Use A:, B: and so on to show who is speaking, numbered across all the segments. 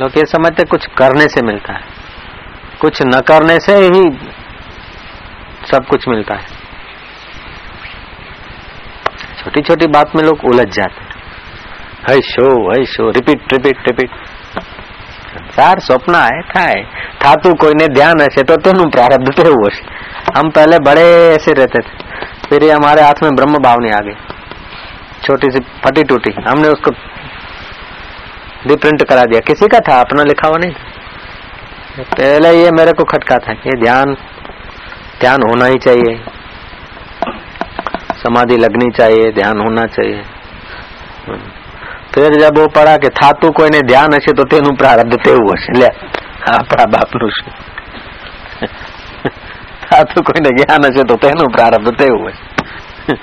A: लोग ये समझते कुछ करने से मिलता है कुछ न करने से ही सब कुछ मिलता है छोटी छोटी बात में लोग उलझ जाते हैं है शो है शो रिपीट रिपीट रिपीट સંસાર સ્વપ્ન આય થાય થાતું કોઈને ध्यान હશે તો તેનું પ્રારબ્ધ તેવું હશે हम पहले बड़े ऐसे रहते थे फिर ये हमारे हाथ में ब्रह्म भावनी आ गई छोटी सी फटी टूटी हमने उसको रिप्रिंट करा दिया किसी का था अपना लिखा हुआ नहीं था पहले ये मेरे को खटका था ये ध्यान ध्यान होना ही चाहिए समाधि लगनी चाहिए ध्यान होना चाहिए ફેર જબ પડા કે થાતું કોઈને ધ્યાન હશે તો તેનું પ્રારબ્ધ તેવું હશે લે આપણા બાપનું શું થાતું કોઈને જ્ઞાન હશે તો તેનું પ્રારબ્ધ તેવું હશે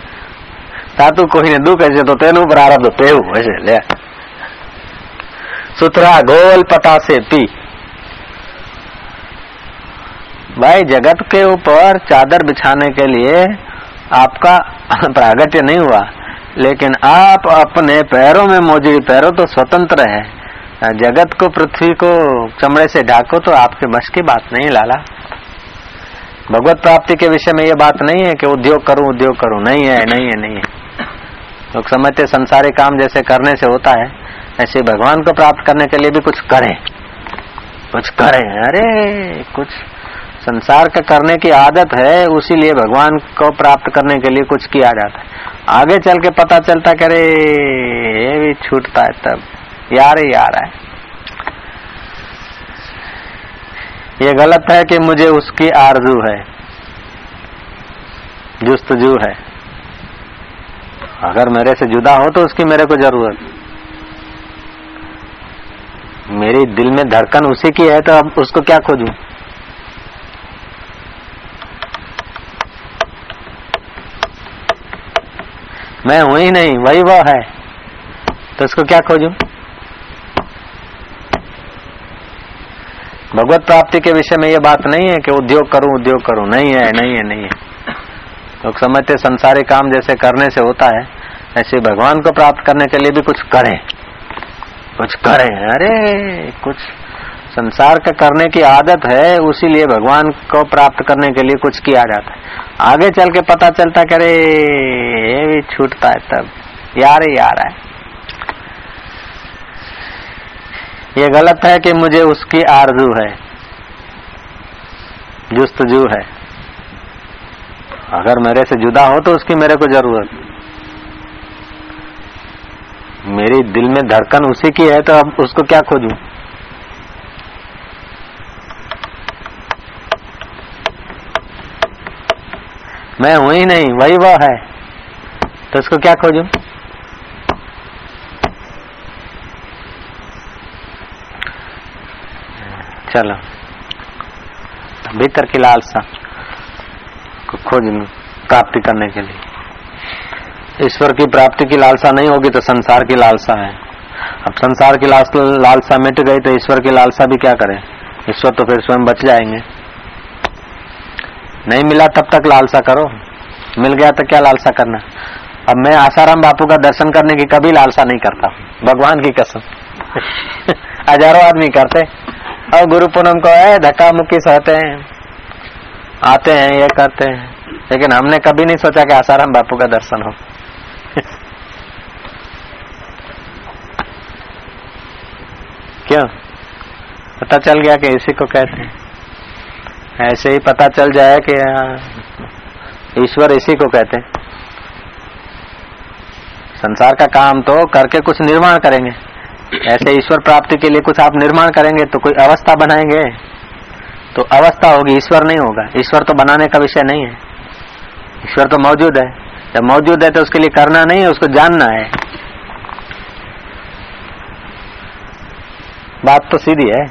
A: થાતું કોઈને દુઃખ હશે તો તેનું પ્રારબ્ધ તેવું હશે લે सुथरा गोल पता से पी। भाई, जगत के ऊपर चादर बिछाने के लिए आपका प्रागट्य नहीं हुआ, लेकिन आप अपने पैरों में मौजूद पैरों तो स्वतंत्र है। जगत को, पृथ्वी को चमड़े से ढाको तो आपके बस की बात नहीं, लाला। भगवत प्राप्ति के विषय में ये बात नहीं है कि उद्योग करूँ उद्योग करूँ। नहीं है नहीं है नहीं है। लोग समझते संसारी काम जैसे करने से होता है। ऐसे भगवान को प्राप्त करने के लिए भी कुछ करें। कुछ करें। अरे, कुछ संसार का करने की आदत है, उसी लिए भगवान को प्राप्त करने के लिए कुछ किया जाता है। आगे चल के पता चलता करे ये भी छूटता है तब। यार ही यार है। ये गलत है कि मुझे उसकी आरज़ू है। जुस्तजू है। अगर मेरे से जुदा हो तो उसकी मेरे को ज़रूरत। मेरी दिल में धड़कन उसी की है तो अब उसको क्या खोजूं? मैं हूँ ही नहीं, वही वह है। तो उसको क्या खोजूं? भगवत प्राप्ति के विषय में ये बात नहीं है कि उद्योग करूँ उद्योग करूँ। नहीं है नहीं है नहीं है। लोग तो समझते संसारी काम जैसे करने से होता है, ऐसे भगवान को प्राप्त करने के लिए भी कुछ करें। कुछ करें। अरे, कुछ संसार का करने की आदत है उसी लिए भगवान को प्राप्त करने के लिए कुछ किया जाता है। आगे चल के पता चलता करे ये भी छूटता है तब। यार ही यार है। ये गलत है कि मुझे उसकी आरज़ू है। जुस्तजू है। अगर मेरे से जुदा हो तो उसकी मेरे को ज़रूरत मेरी दिल में धड़कन उसी की है तो अब उसको क्या खोजू? मैं हूँ ही नहीं, वही वह है। तो उसको क्या खोजू? चलो, भीतर की लालसा को खोज प्राप्ति करने के लिए। ईश्वर की प्राप्ति की लालसा नहीं होगी तो संसार की लालसा है। अब संसार की लालसा मिट गई तो ईश्वर की लालसा भी क्या करें? ईश्वर तो फिर स्वयं बच जाएँगे। नहीं मिला तब तक लालसा करो। मिल गया तो क्या लालसा करना? अब मैं आसाराम बापू का दर्शन करने की कभी लालसा नहीं करता। भगवान की कसम। हज़ारों आदमी करते। और गुरु पूनम को है धक्का मुक्की सहते हैं। आते हैं, ये करते हैं। लेकिन हमने कभी नहीं सोचा कि आसाराम बापू का दर्शन हो। क्यों? पता चल गया कि इसी को कहते हैं। ऐसे ही पता चल जाए कि ईश्वर इसी को कहते हैं। संसार का काम तो करके कुछ निर्माण करेंगे। ऐसे ईश्वर प्राप्ति के लिए कुछ आप निर्माण करेंगे तो कोई अवस्था बनाएँगे। तो अवस्था होगी, ईश्वर नहीं होगा। ईश्वर तो बनाने का विषय नहीं है। ईश्वर तो मौजूद है। जब मौजूद है तो उसके लिए करना नहीं है, उसको जानना है। बात तो सीधी है।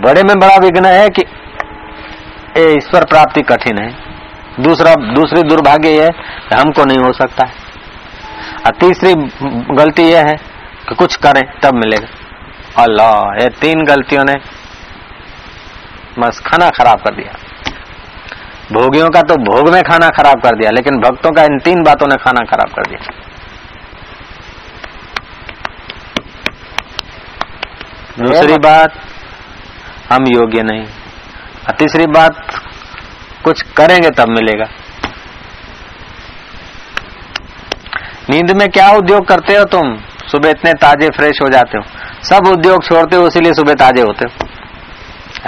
A: बड़े में बड़ा विघ्न है कि ईश्वर प्राप्ति कठिन है। दूसरा, दूसरी दुर्भाग्य यह हमको नहीं हो सकता है। और तीसरी गलती यह है कि कुछ करें, तब मिलेगा। अल्लाह, ये तीन गलतियों ने बस खाना खराब कर दिया। भोगियों का तो भोग में खाना खराब कर दिया, लेकिन भक्तों का इन तीन बातों ने खाना खराब कर दिया। दूसरी बात हम योग्य नहीं। और तीसरी बात कुछ करेंगे तब मिलेगा। नींद में क्या उद्योग करते हो तुम? सुबह इतने ताजे फ्रेश हो जाते हो। सब उद्योग छोड़ते हो इसीलिए सुबह ताजे होते हो।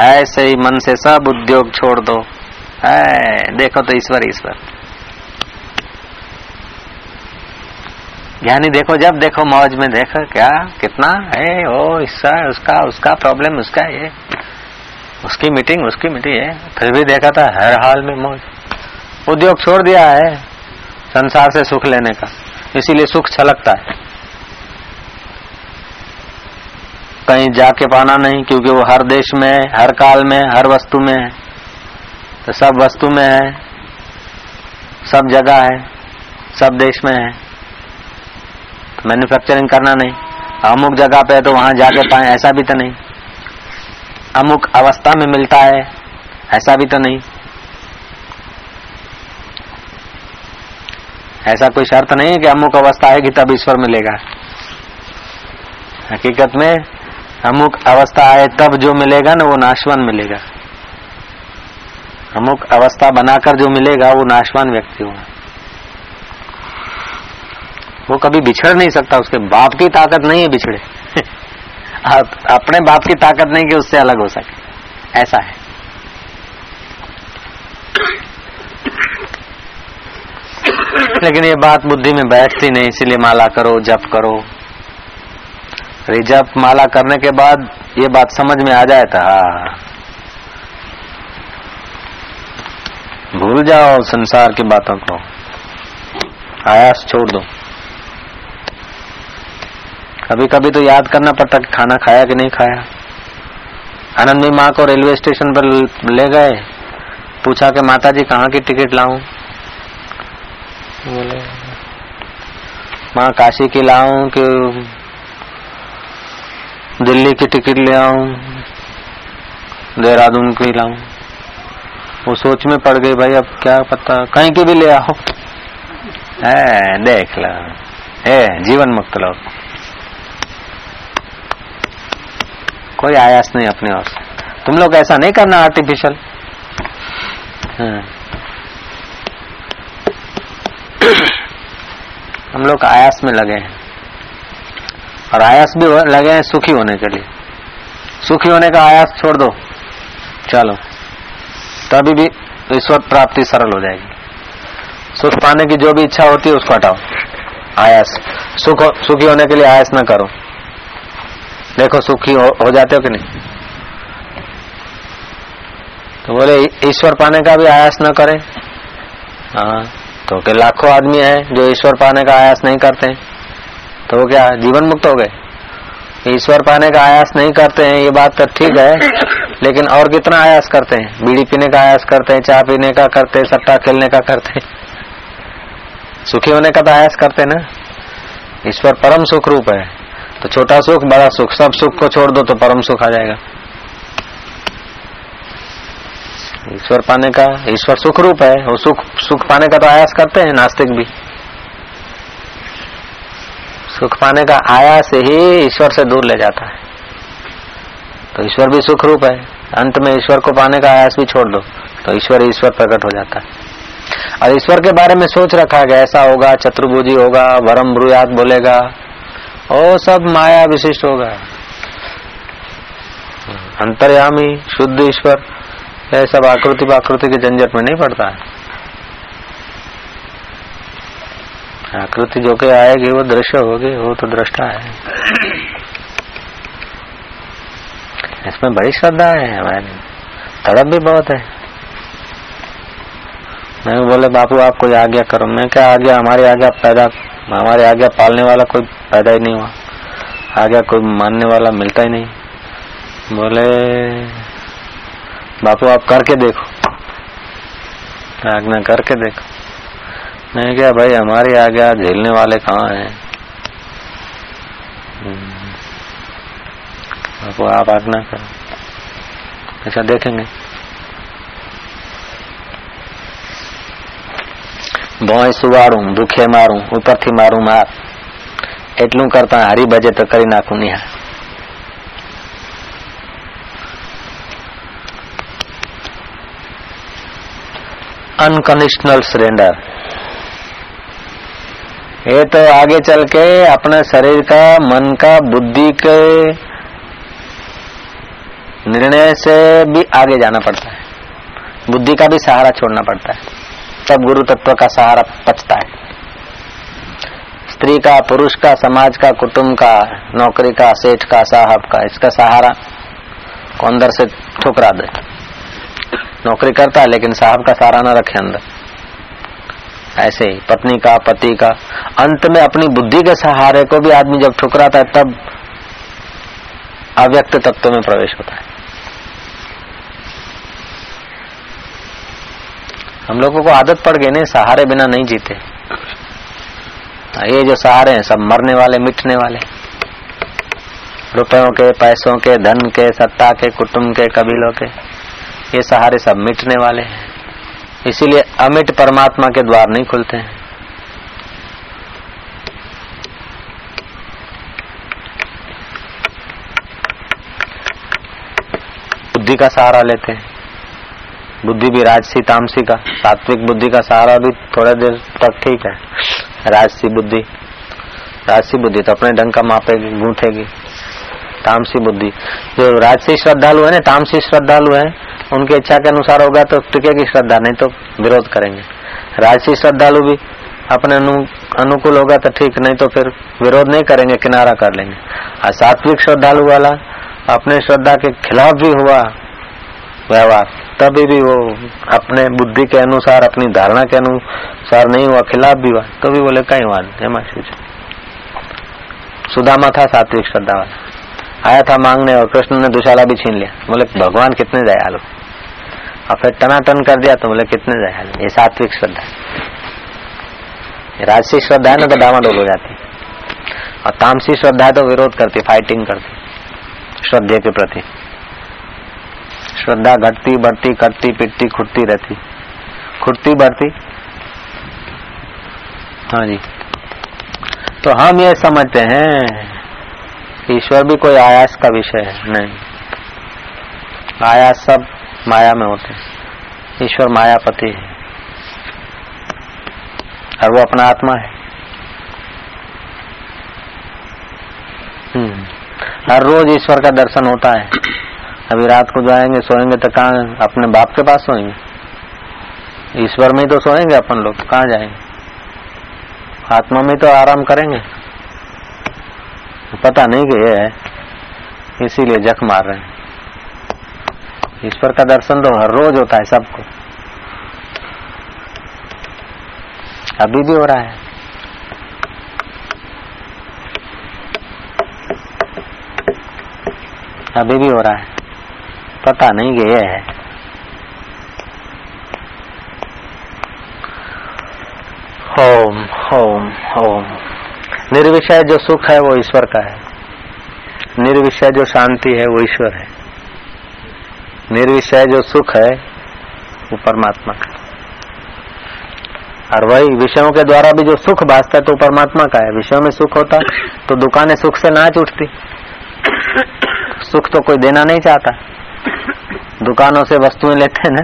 A: ऐसे ही मन से सब उद्योग छोड़ दो। है देखो तो ईश्वर ईश्वर। ज्ञानी देखो, जब देखो मौज में देखो, क्या, कितना? है ओ, इसका, उसका उसका प्रॉब्लम उसका ये। उसकी मीटिंग उसकी मीटिंग है फिर भी देखा था, हर हाल में मौज। उद्योग छोड़ दिया है, संसार से सुख लेने का। इसीलिए सुख छलकता है। कहीं जाके पाना नहीं, क्योंकि वो हर देश में है, हर काल में हर वस्तु में है। तो सब वस्तु में है, सब जगह है, सब देश में है। मैन्युफैक्चरिंग करना नहीं। अमुक जगह पे तो वहाँ जाके पाए, ऐसा भी तो नहीं। अमुक अवस्था में मिलता है, ऐसा भी तो नहीं। ऐसा कोई शर्त नहीं है कि अमुक अवस्था आएगी तब ईश्वर मिलेगा। हकीकत में अमुक अवस्था आए तब जो मिलेगा ना, वो नाशवान मिलेगा। अमुक अवस्था बनाकर जो मिलेगा, वो नाशवान व्यक्ति होगा। वो कभी बिछड़ नहीं सकता, उसके बाप की ताकत नहीं है बिछड़े। अपने बाप की ताकत नहीं कि उससे अलग हो सके। ऐसा है। लेकिन ये बात बुद्धि में बैठती नहीं, इसीलिए माला करो, जप करो। अरे जप, माला करने के बाद ये बात समझ में आ जाए था हाँ। भूल जाओ संसार की बातों को। आयास छोड़ दो। कभी कभी तो याद करना पड़ता कि खाना खाया कि नहीं खाया। आनंदी माँ को रेलवे स्टेशन पर ले गए, पूछा कि माता जी कहाँ की टिकट लाऊं? बोले, माँ काशी की लाऊं कि दिल्ली की टिकट ले आऊँ, देहरादून की लाऊं? वो सोच में पड़ गई, भाई, अब क्या पता, कहीं की भी ले आओ। है देख लो है जीवन मुक्त लोग कोई आयास नहीं अपने ओर से। तुम लोग ऐसा नहीं करना आर्टिफिशियल हाँ। हम लोग आयास में लगे हैं। और आयास भी लगे हैं सुखी होने के लिए। सुखी होने का आयास छोड़ दो। चलो। तभी भी ईश्वर प्राप्ति सरल हो जाएगी। सुख पाने की जो भी इच्छा होती है उसको हटाओ। आयास। सुख सुखी होने के लिए आयास न करो। देखो सुखी हो, हो जाते हो कि नहीं? तो बोले ईश्वर पाने का भी आयास न करें। हाँ तो के लाखों आदमी है जो ईश्वर पाने का आयास नहीं करते तो वो क्या जीवन मुक्त हो गए? ईश्वर पाने का आयास नहीं करते हैं ये बात तो ठीक है लेकिन और कितना आयास करते हैं? बीड़ी पीने का आयास करते हैं चाय पीने का करते हैं सट्टा खेलने का करते हैं। सुखी होने का तो आयास करते ना? ईश्वर परम सुख रूप है। तो छोटा सुख, बड़ा सुख, सब सुख को छोड़ दो तो परम सुख आ जाएगा। ईश्वर पाने का, ईश्वर सुख रूप है, वो सुख सुख पाने का तो आयास करते हैं नास्तिक भी। सुख पाने का आयास ही ईश्वर से दूर ले जाता है। तो ईश्वर भी सुख रूप है, अंत में ईश्वर को पाने का आयास भी छोड़ दो तो ईश्वर ईश्वर प्रकट हो जाता है। और ईश्वर के बारे में सोच रखा गया, ऐसा होगा, चतुर्भुजी होगा, वरम ब्रुयात बोलेगा ओ सब माया विशिष्ट होगा अंतर्यामी, शुद्ध ईश्वर, यह सब आकृति बाकृति के झंझट में नहीं पड़ता है। आकृति जो के आएगी, वो दृश्य होगी, वो तो दृष्टा है। इसमें बड़ी श्रद्धा है, हमारी तड़प भी बहुत है। मैं बोले, बापू, आपको आज्ञा करो। मैं क्या आज्ञा, हमारी आज्ञा पैदा हमारे आज्ञा पालने वाला कोई पैदा ही नहीं हुआ। आज्ञा कोई मानने वाला मिलता ही नहीं। बोले, बापू, आप करके देखो। आज्ञा करके देखो। मैं क्या भाई, हमारी आज्ञा झेलने वाले कहाँ हैं? बापू, आप आज्ञा करो। ऐसा देखेंगे। ભોંય સુવાડું मारू ऊपर थी मारू मार એટલું करता હારી बजे तो કરી नाखू નિહાર. अनकंडीशनल सरेंडर ये तो आगे चल के अपने शरीर का मन का बुद्धि के निर्णय से भी आगे जाना पड़ता है बुद्धि का भी सहारा छोड़ना पड़ता है तब गुरु तत्व का सहारा पचता है। स्त्री का, पुरुष का, समाज का, कुटुंब का, नौकरी का, सेठ का, साहब का, इसका सहारा को अंदर से ठुकरा दे। नौकरी करता है, लेकिन साहब का सहारा न रखे अंदर। ऐसे ही, पत्नी का, पति का, अंत में अपनी बुद्धि के सहारे को भी आदमी जब ठुकराता है, तब अव्यक्त तत्व में प्रवेश होता है। हम लोगों को आदत पड़ गई नहीं सहारे बिना नहीं जीते। ये जो सहारे हैं, सब मरने वाले, मिटने वाले। रुपयों के, पैसों के, धन के, सत्ता के, कुटुंब के, कबीलों के, ये सहारे सब मिटने वाले हैं। इसीलिए अमिट परमात्मा के द्वार नहीं खुलते हैं। बुद्धि का सहारा लेते हैं। बुद्धि भी राजसी तामसी का। सात्विक बुद्धि का सहारा भी थोड़ा देर तक ठीक है। राजसी बुद्धि। राजसी बुद्धि तो अपने ढंग का मापेगी गूंथेगी। तामसी बुद्धि। जो राजसी श्रद्धालु है ना तामसी श्रद्धालु है उनकी इच्छा के अनुसार होगा तो टिकेगी श्रद्धा नहीं तो विरोध करेंगे। राजसी श्रद्धालु भी अपने अनु, अनुकूल होगा तो ठीक नहीं तो फिर विरोध नहीं करेंगे किनारा कर लेंगे। और सात्विक श्रद्धालु वाला अपने श्रद्धा के खिलाफ भी हुआ व्यवहार तभी भी वो अपने बुद्धि के अनुसार, अपनी धारणा के अनुसार नहीं हुआ, खिलाफ भी हुआ तो भी बोले, कहीं हुआ नहीं सुदामा था, सात्विक श्रद्धा वाला। आया था मांगने और कृष्ण ने दुशाला भी छीन लिया। बोले, भगवान कितने दयालु और फिर टनाटन कर दिया तो बोले, कितने दयालु ये सात्विक श्रद्धा। राजसी श्रद्धा है ना तो डामाडोल हो जाती और तामसी श्रद्धा है तो विरोध करती फाइटिंग करती, श्रद्धे के प्रति। श्रद्धा घटती बढ़ती कटती पिटती, खुटती रहती। खुटती बढ़ती। हाँ जी। तो हम ये समझते हैं, ईश्वर भी कोई आयास का विषय है, नहीं। आयास सब माया में होते हैं। ईश्वर मायापति है। और वो अपना आत्मा है। हम्म। हर रोज ईश्वर का दर्शन होता है। अभी रात को जाएँगे, सोएँगे तो कहाँ अपने बाप के पास सोएँगे? ईश्वर में ही तो सोएँगे अपन लोग, कहाँ जाएँगे? आत्मा में तो आराम करेंगे। पता नहीं कि ये है, इसीलिए जख मार रहे हैं। ईश्वर का दर्शन तो हर रोज होता है सबको। अभी भी हो रहा है। अभी भी हो रहा है। पता नहीं कि ये है। Home home home. निर्विषय जो सुख है, वो ईश्वर का है। निर्विषय जो शांति है, वो ईश्वर है। निर्विषय जो सुख है, वो परमात्मा का और वही विषयों के द्वारा भी जो सुख भाजता है तो परमात्मा का है। विषयों में सुख होता तो दुकानें सुख से नाच उठती सुख तो कोई देना नहीं चाहता। दुकानों से वस्तुएँ लेते हैं ना?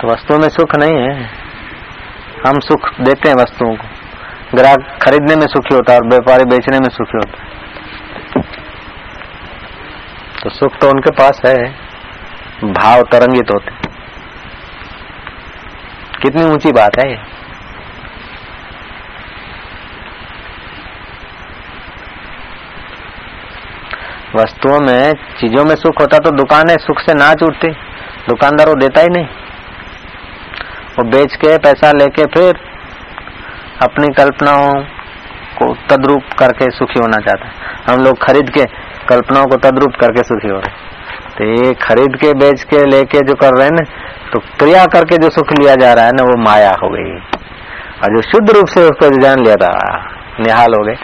A: तो वस्तुओं में सुख नहीं है। हम सुख देते हैं वस्तुओं को। ग्राहक खरीदने में सुखी होता है और व्यापारी बेचने में सुखी होता है। तो सुख तो उनके पास है। भाव तरंगित होते कितनी ऊँची बात है ये। वस्तुओं में, चीज़ों में सुख होता तो दुकानें सुख से ना उठती दुकानदार देता ही नहीं। वो बेच के पैसा लेके फिर अपनी कल्पनाओं को तद्रूप करके सुखी होना चाहता है। हम लोग खरीद के, कल्पनाओं को तद्रूप करके सुखी हो रहे तो ये खरीद के, बेच के, लेके जो कर रहे हैं ना तो क्रिया करके जो सुख लिया जा रहा है ना, वो माया हो गई। और जो शुद्ध रूप से उसको जान लिया था, निहाल हो गए।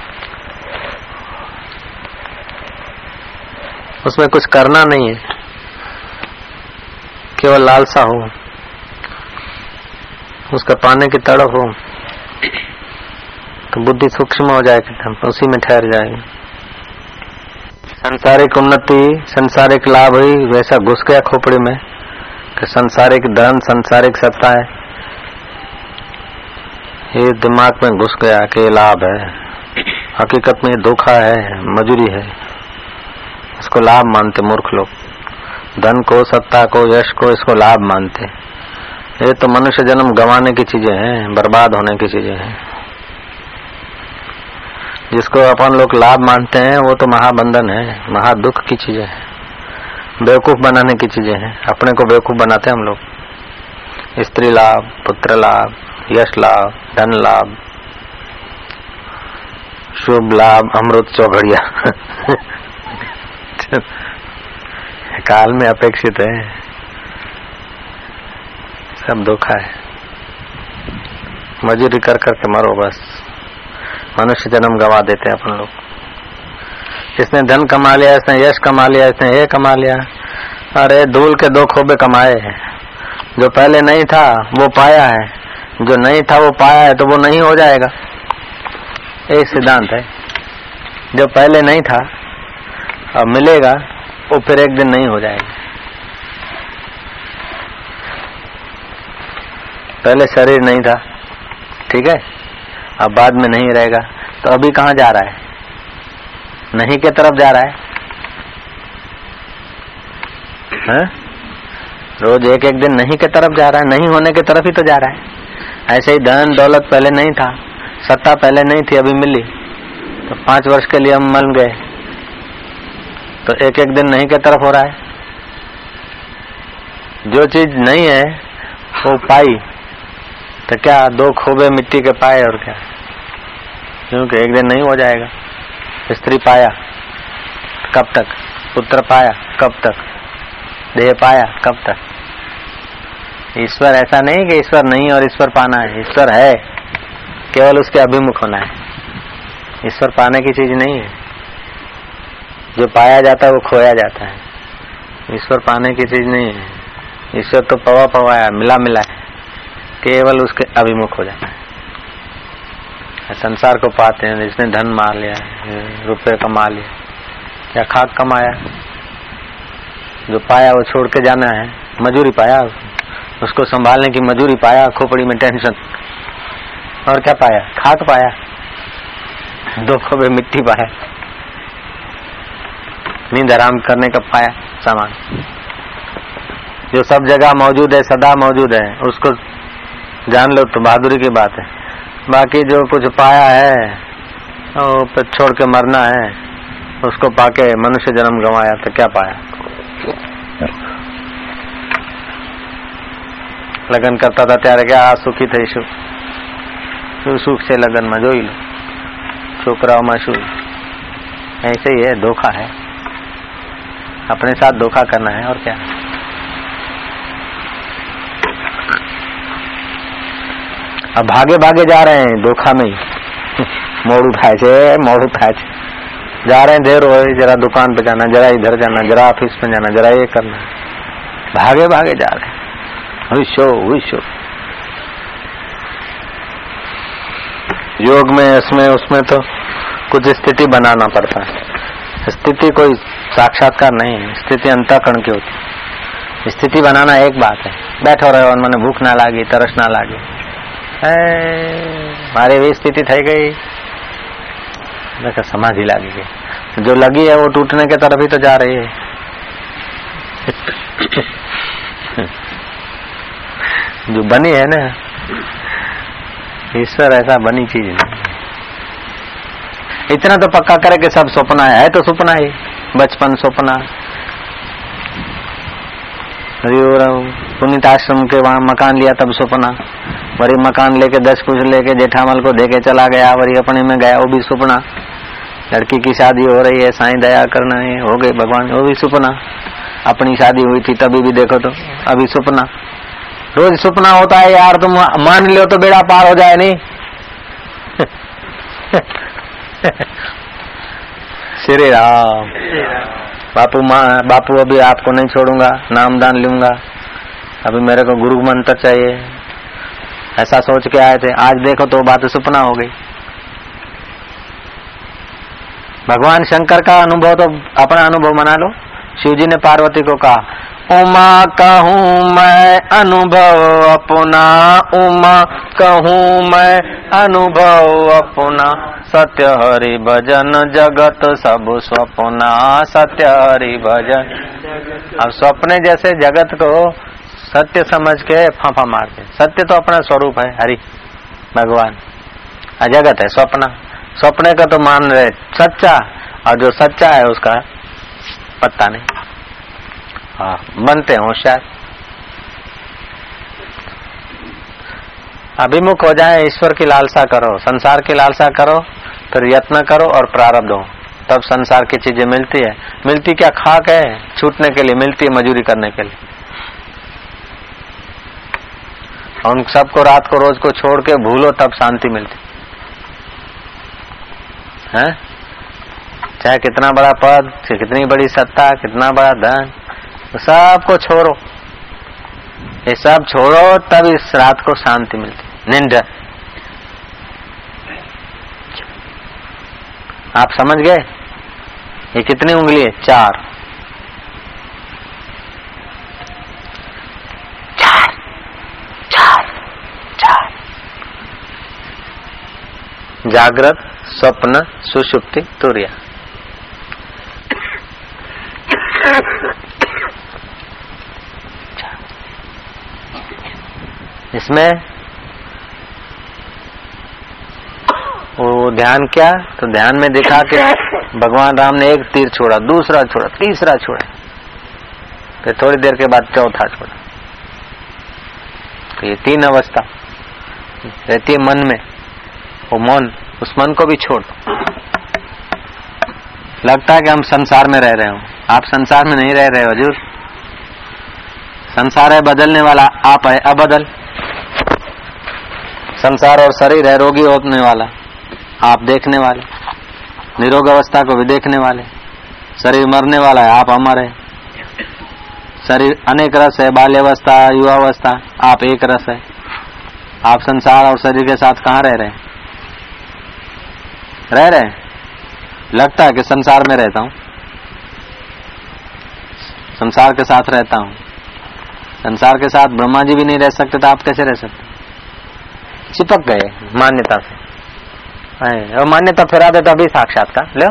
A: उसमें कुछ करना नहीं है। केवल लालसा हो। उसका पाने की तड़प हो। तो बुद्धि सूक्ष्म हो जाएगी उसी में ठहर जाएगी। संसारिक उन्नति, संसारिक लाभ हुई, वैसा घुस गया खोपड़ी में, कि संसारिक धन, संसारिक सत्ता है। ये दिमाग में घुस गया कि लाभ है। हकीकत में धोखा है, मजूरी है। इसको लाभ मानते, मूर्ख लोग। धन को, सत्ता को, यश को, इसको लाभ मानते। ये तो मनुष्य जन्म गंवाने की चीज़ें हैं, बर्बाद होने की चीज़ें हैं। जिसको अपन लोग लाभ मानते हैं, वो तो महाबंधन है, महादुख की चीज़ें हैं। बेवकूफ़ बनाने की चीज़ें हैं, अपने को बेवकूफ़ बनाते हैं हम लोग। स्त्री लाभ, पुत्र लाभ, यश लाभ, धन लाभ, शुभ लाभ, अमृत चौघड़िया। काल में अपेक्षित है। सब धोखा है। मजूरी कर करके मरो बस। मनुष्य जन्म गवा देते हैं अपन लोग। इसने धन कमा लिया इसने यश कमा लिया इसने ये कमा लिया, अरे धूल के दो खोबे कमाए हैं। जो पहले नहीं था, वो पाया है। जो नहीं था, वो पाया है तो वो नहीं हो जाएगा। एक सिद्धांत है। जो पहले नहीं था अब मिलेगा, वो फिर एक दिन नहीं हो जाएगा। पहले शरीर नहीं था, ठीक है? अब बाद में नहीं रहेगा तो अभी कहाँ जा रहा है? नहीं के तरफ़ जा रहा है। है? रोज एक एक दिन नहीं के तरफ़ जा रहा है, नहीं होने के तरफ़ ही तो जा रहा है। ऐसे ही धन दौलत पहले नहीं था, सत्ता पहले नहीं थी, अभी मिली। तो पाँच वर्ष के लिए हम मल गए। तो एक एक दिन नहीं के तरफ़ हो रहा है। जो चीज़ नहीं है, वो पाई। तो क्या दो खोबे मिट्टी के पाए और क्या? क्योंकि एक दिन नहीं हो जाएगा। स्त्री पाया, कब तक? पुत्र पाया, कब तक? देह पाया, कब तक? ईश्वर ऐसा नहीं कि ईश्वर नहीं और ईश्वर पाना है। ईश्वर है, केवल उसके अभिमुख होना है। ईश्वर पाने की चीज़ नहीं है। जो पाया जाता है वो खोया जाता है। ईश्वर पाने की चीज़ नहीं है। ईश्वर तो पवा पवाया, मिला मिला है। केवल उसके अभिमुख हो जाता है। संसार को पाते हैं, जिसने धन मार लिया रुपये कमा लिया, या खाक कमाया। जो पाया वो छोड़ के जाना है, मजूरी पाया उसको संभालने की मजूरी पाया, खोपड़ी में टेंशन। और क्या पाया? खाक पाया। दो खोबे मिट्टी पाया। नींद आराम करने का पाया सामान जो सब जगह मौजूद है सदा मौजूद है उसको जान लो तो बहादुरी की बात है बाकी जो कुछ पाया है वो छोड़ के मरना है उसको पाके मनुष्य जन्म गंवाया तो क्या पाया લગ્ન કરતા હતા ત્યારે કે આ સુખી થઈશું શું સુખ છે લગ્નમાં જોઈ લો છોકરાઓમાં શું ऐसे ही है धोखा है अपने साथ धोखा करना है और क्या अब भागे भागे जा रहे हैं धोखा में ही મોડું થાય છે મોડું થાય છે जा रहे हैं देर हो रही जरा दुकान पे जाना जरा इधर जाना जरा ऑफिस में जाना जरा ये करना भागे भागे जा रहे हैं विश्व विश्व योग में इसमें उसमें तो कुछ स्थिति बनाना पड़ता है स्थिति कोई साक्षात्कार नहीं है स्थिति अंतकरण की होती स्थिति बनाना एक बात है बैठो रहो મને ભૂખ ના લાગી તરસ ના લાગી મારે એવી સ્થિતિ થઈ ગઈ समाधि लागी गई जो लगी है वो टूटने के तरफ ही तो जा रही है जो बनी है ना ईश्वर ऐसा बनी चीज नहीं इतना तो पक्का करे कि सब सपना है, तो सपना ही। बचपन सपना। पुनित आश्रम के वहाँ मकान लिया तब सपना। वरी मकान लेके दस कुछ लेके जेठामल को देके चला गया। वरी अपने में गया वो भी सपना। लड़की की शादी हो रही है साईं दया करना है हो गई भगवान वो भी सपना। अपनी शादी हुई थी तभी भी देखो तो अभी सपना। रोज सपना होता है यार तुम मान लो तो बेड़ा पार हो जाए नहीं? श्री राम बापू माँ, बापू अभी आपको नहीं छोड़ूँगा, नाम दान लूँगा। अभी मेरे को गुरु मंत्र चाहिए। ऐसा सोच के आए थे। आज देखो तो बात सपना हो गई। भगवान शंकर का अनुभव तो अपना अनुभव मना लो। शिव जी ने पार्वती को कहा उमा कहूँ मैं अनुभव अपना, उमा कहूँ मैं अनुभव अपना। सत्य हरि भजन जगत सब स्वप्ना सत्य हरि भजन। अब स्वप्ने जैसे जगत को सत्य समझ के फांफा मारते सत्य तो अपना स्वरूप है, हरि, भगवान। अजगत है स्वप्न स्वप्न का तो मान रहे, सच्चा। और जो सच्चा है, उसका पत्ता नहीं। हाँ बनते हैं होशियार। अभिमुख हो जाए, ईश्वर की लालसा करो, संसार की लालसा करो, फिर यत्न करो और प्रारब्ध हो। तब संसार की चीज़ें मिलती है। मिलती क्या खाक है? छूटने के लिए मिलती है मजूरी करने के लिए। उन सबको रात को रोज को छोड़ के भूलो, तब शांति मिलती। है? चाहे कितना बड़ा पद कितनी बड़ी सत्ता, कितना बड़ा धन तो सबको छोड़ो। ये सब छोड़ो तब इस रात को शांति मिलती। निंद। आप समझ गए? ये कितनी उंगली है? चार। चार। चार। चार। जागृत, स्वप्न, सुषुप्ति, तुरिया। इसमें वो ध्यान क्या? तो ध्यान में देखा कि भगवान राम ने एक तीर छोड़ा, दूसरा छोड़ा, तीसरा छोड़ा। फिर थोड़ी देर के बाद चौथा छोड़ा। तो ये तीन अवस्था। रहती है मन में। वो मन, उस मन को भी छोड़ लगता है कि हम संसार में रह रहे हो। आप संसार में नहीं रह रहे हो, हजूर। संसार है, बदलने वाला आप है, अबदल। संसार और शरीर है, रोगी होने वाला। आप देखने वाले। निरोग अवस्था को भी देखने वाले। शरीर मरने वाला है, आप अमर है। शरीर अनेक रस है, बाल्यावस्था, युवावस्था, आप एक रस है। आप संसार और शरीर के साथ कहाँ रह रहे रह रहे लगता है कि संसार में रहता हूँ। संसार के साथ रहता हूँ। संसार के साथ ब्रह्मा जी भी नहीं रह सकते तो आप कैसे रह सकते? चिपक गए मान्यता से। और मान्यता फिरा दे तो अभी साक्षात्कार। लो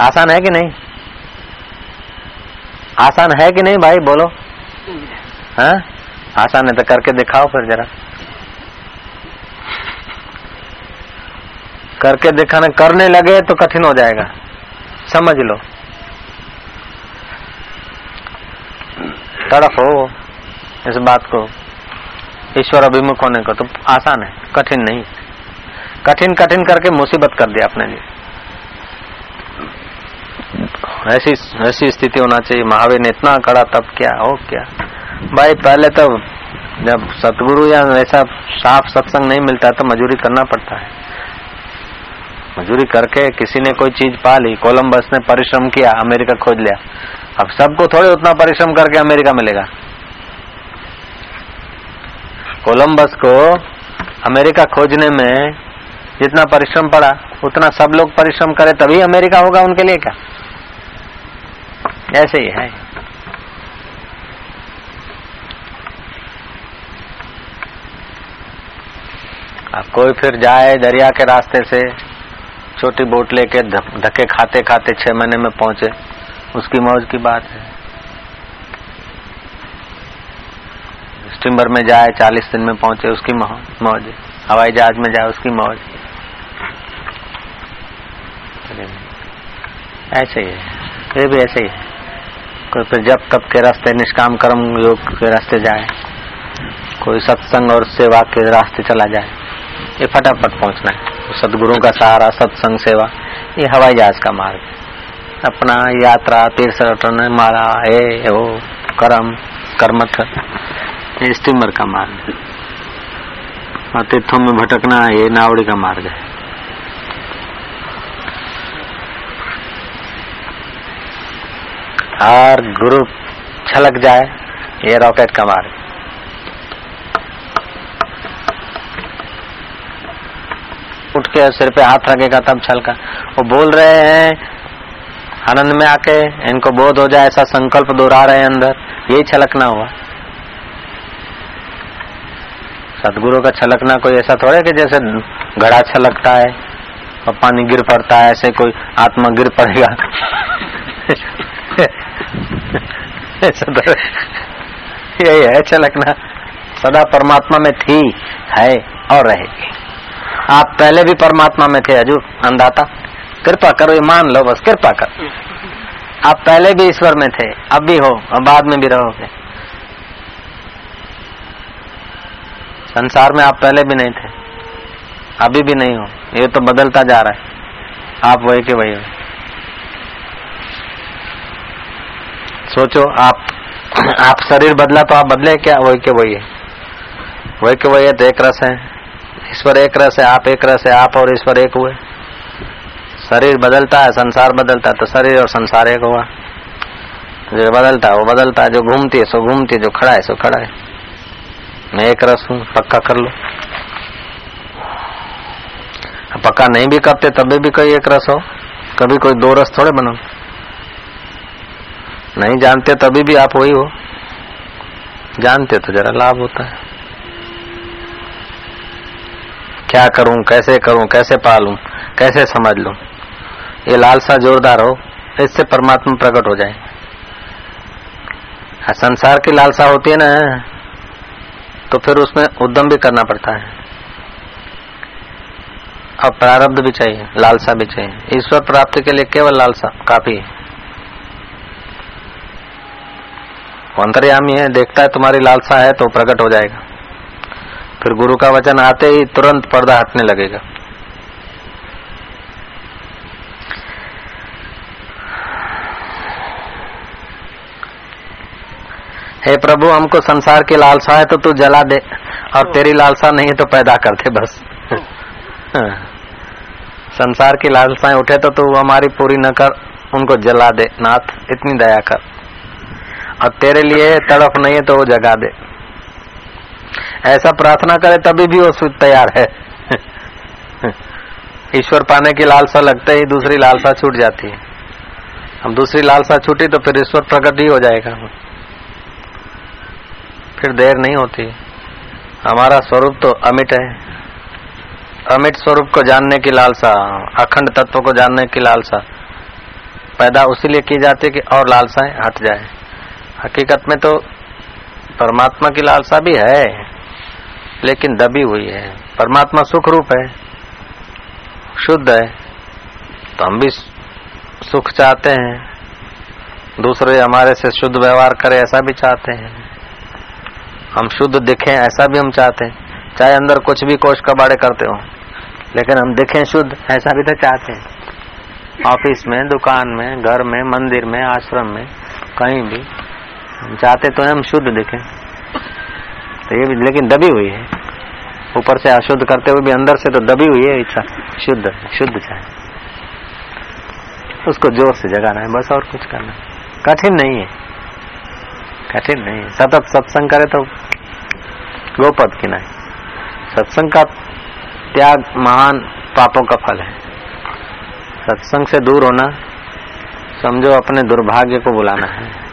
A: आसान है कि नहीं? आसान है कि नहीं भाई? बोलो। हाँ? आसान है तो करके दिखाओ फिर जरा। करके दिखाने, करने लगे तो कठिन हो जाएगा। समझ लो। तड़फ हो इस बात को ईश्वर अभिमुख होने को तो आसान है, कठिन नहीं कठिन कठिन करके मुसीबत कर दिया अपने लिए ऐसी ऐसी स्थिति होना चाहिए, महावीर ने इतना कड़ा तब क्या, हो क्या? भाई, पहले तो जब सतगुरु या ऐसा साफ़ सत्संग नहीं मिलता तो मजूरी करना पड़ता है। मजूरी करके किसी ने कोई चीज़ पा ली कोलम्बस ने परिश्रम किया, अमेरिका खोज लिया। अब सबको थोड़े उतना परिश्रम करके अमेरिका मिलेगा। कोलंबस को अमेरिका खोजने में जितना परिश्रम पड़ा, उतना सब लोग परिश्रम करे, तभी अमेरिका होगा उनके लिए क्या? ऐसे ही है। अब कोई फिर जाए दरिया के रास्ते से, छोटी बोट लेके धक्के खाते खाते छह महीने में पहुँचे, उसकी मौज की बात है। स्टीमर में जाए, चालीस दिन में पहुँचे, उसकी मौज। हवाई जहाज़ में जाए, उसकी मौज। ऐसे ही है। ये भी ऐसे ही है। कोई फिर जब तब के रास्ते निष्काम कर्म योग के रास्ते जाए, कोई सत्संग और सेवा के रास्ते चला जाए, ये फटाफट पहुँचना है। सदगुरु का सहारा, सत्संग, सेवा, ये हवाई जहाज़ का मार्ग अपना यात्रा तीर्थ माला है वो कर्म कर्मठ ये स्टीमर का मार्ग और तीर्थों में भटकना ये नावड़ी का मार्ग है। और गुरु छलक जाए, ये रॉकेट का मार्ग। उठ के सिर पे हाथ रखेगा तब छलका। वो बोल रहे हैं, आनंद में आके इनको बोध हो जाए, ऐसा संकल्प दोहरा रहे हैं अंदर। यही छलकना हुआ। सदगुरु का छलकना कोई ऐसा थोड़ा कि जैसे घड़ा छलकता है और पानी गिर पड़ता है, ऐसे कोई आत्मा गिर पड़ेगा? ऐसा तो यही है छलकना। सदा परमात्मा में थी, है और रहेगी। आप पहले भी परमात्मा में थे हजूर अंदाता कृपा करो, ये मान लो बस, कृपा कर। आप पहले भी ईश्वर में थे, अब भी हो, और बाद में भी रहोगे। संसार में आप पहले भी नहीं थे। अभी भी नहीं हो। ये तो बदलता जा रहा है। आप वही के वही हो। सोचो, आप आप शरीर बदला तो आप बदले क्या? वही के वही है। वही के वही है तो एक रस है। ईश्वर एक रस है, आप एक रस है, आप और ईश्वर एक हुए। शरीर बदलता है, संसार बदलता है तो शरीर और संसार एक हुआ। जो बदलता है, वो बदलता है, जो घूमती है, सो घूमती है, जो खड़ा है, सो खड़ा है। मैं एक रस हूँ, पक्का कर लो। पक्का नहीं भी करते तभी भी कोई एक रस हो। कभी कोई दो रस थोड़े बनो नहीं जानते, तभी भी आप वही हो। जानते तो जरा लाभ होता है। क्या करूँ, कैसे करूँ, कैसे पालूं, कैसे समझ लूँ? ये लालसा जोरदार हो, इससे परमात्मा प्रकट हो जाए। संसार की लालसा होती है ना। तो फिर उसमें उद्यम भी करना पड़ता है। और प्रारब्ध भी चाहिए, लालसा भी चाहिए। ईश्वर प्राप्ति के लिए केवल लालसा काफ़ी है। अंतर्यामी है, देखता है तुम्हारी लालसा है तो प्रकट हो जाएगा। फिर गुरु का वचन आते ही तुरंत पर्दा हटने लगेगा। हे प्रभु, हमको संसार की लालसा है तो तू जला दे, और तेरी लालसा नहीं है तो पैदा कर दे बस। संसार की लालसाएँ उठे तो तू हमारी पूरी न कर उनको जला दे, नाथ, इतनी दया कर। और तेरे लिए तड़प नहीं है तो वो जगा दे। ऐसा प्रार्थना करे तभी भी वो तैयार है। ईश्वर पाने की लालसा लगते ही दूसरी लालसा छूट जाती है। अब दूसरी लालसा छूटी तो फिर ईश्वर प्रकट ही हो जाएगा। फिर देर नहीं होती। हमारा स्वरूप तो अमिट है। अमिट स्वरूप को जानने की लालसा, अखंड तत्व को जानने की लालसा। पैदा उसी लिए की जाती है कि और लालसाएँ हट जाए। हकीकत में तो परमात्मा की लालसा भी है, लेकिन दबी हुई है। परमात्मा सुख रूप है, शुद्ध है। तो हम भी सुख चाहते हैं। दूसरे हमारे से शुद्ध व्यवहार करे ऐसा भी चाहते हैं। हम शुद्ध दिखें, ऐसा भी हम चाहते हैं। चाहे अंदर कुछ भी कोष कबाड़े करते हो, लेकिन हम दिखें शुद्ध, ऐसा भी तो चाहते हैं। ऑफ़िस में, दुकान में, घर में, मंदिर में, आश्रम में, कहीं भी, हम चाहते तो हम शुद्ध दिखें। तो ये भी, लेकिन दबी हुई है। ऊपर से अशुद्ध करते हुए भी अंदर से तो दबी हुई है इच्छा। शुद्ध शुद्ध चाहे। उसको ज़ोर से जगाना है, बस और कुछ करना कठिन नहीं है। कठिन नहीं सतत सत्संग करे तो गोपद की नहीं। सत्संग का त्याग महान पापों का फल है। सत्संग से दूर होना, समझो अपने दुर्भाग्य को बुलाना है।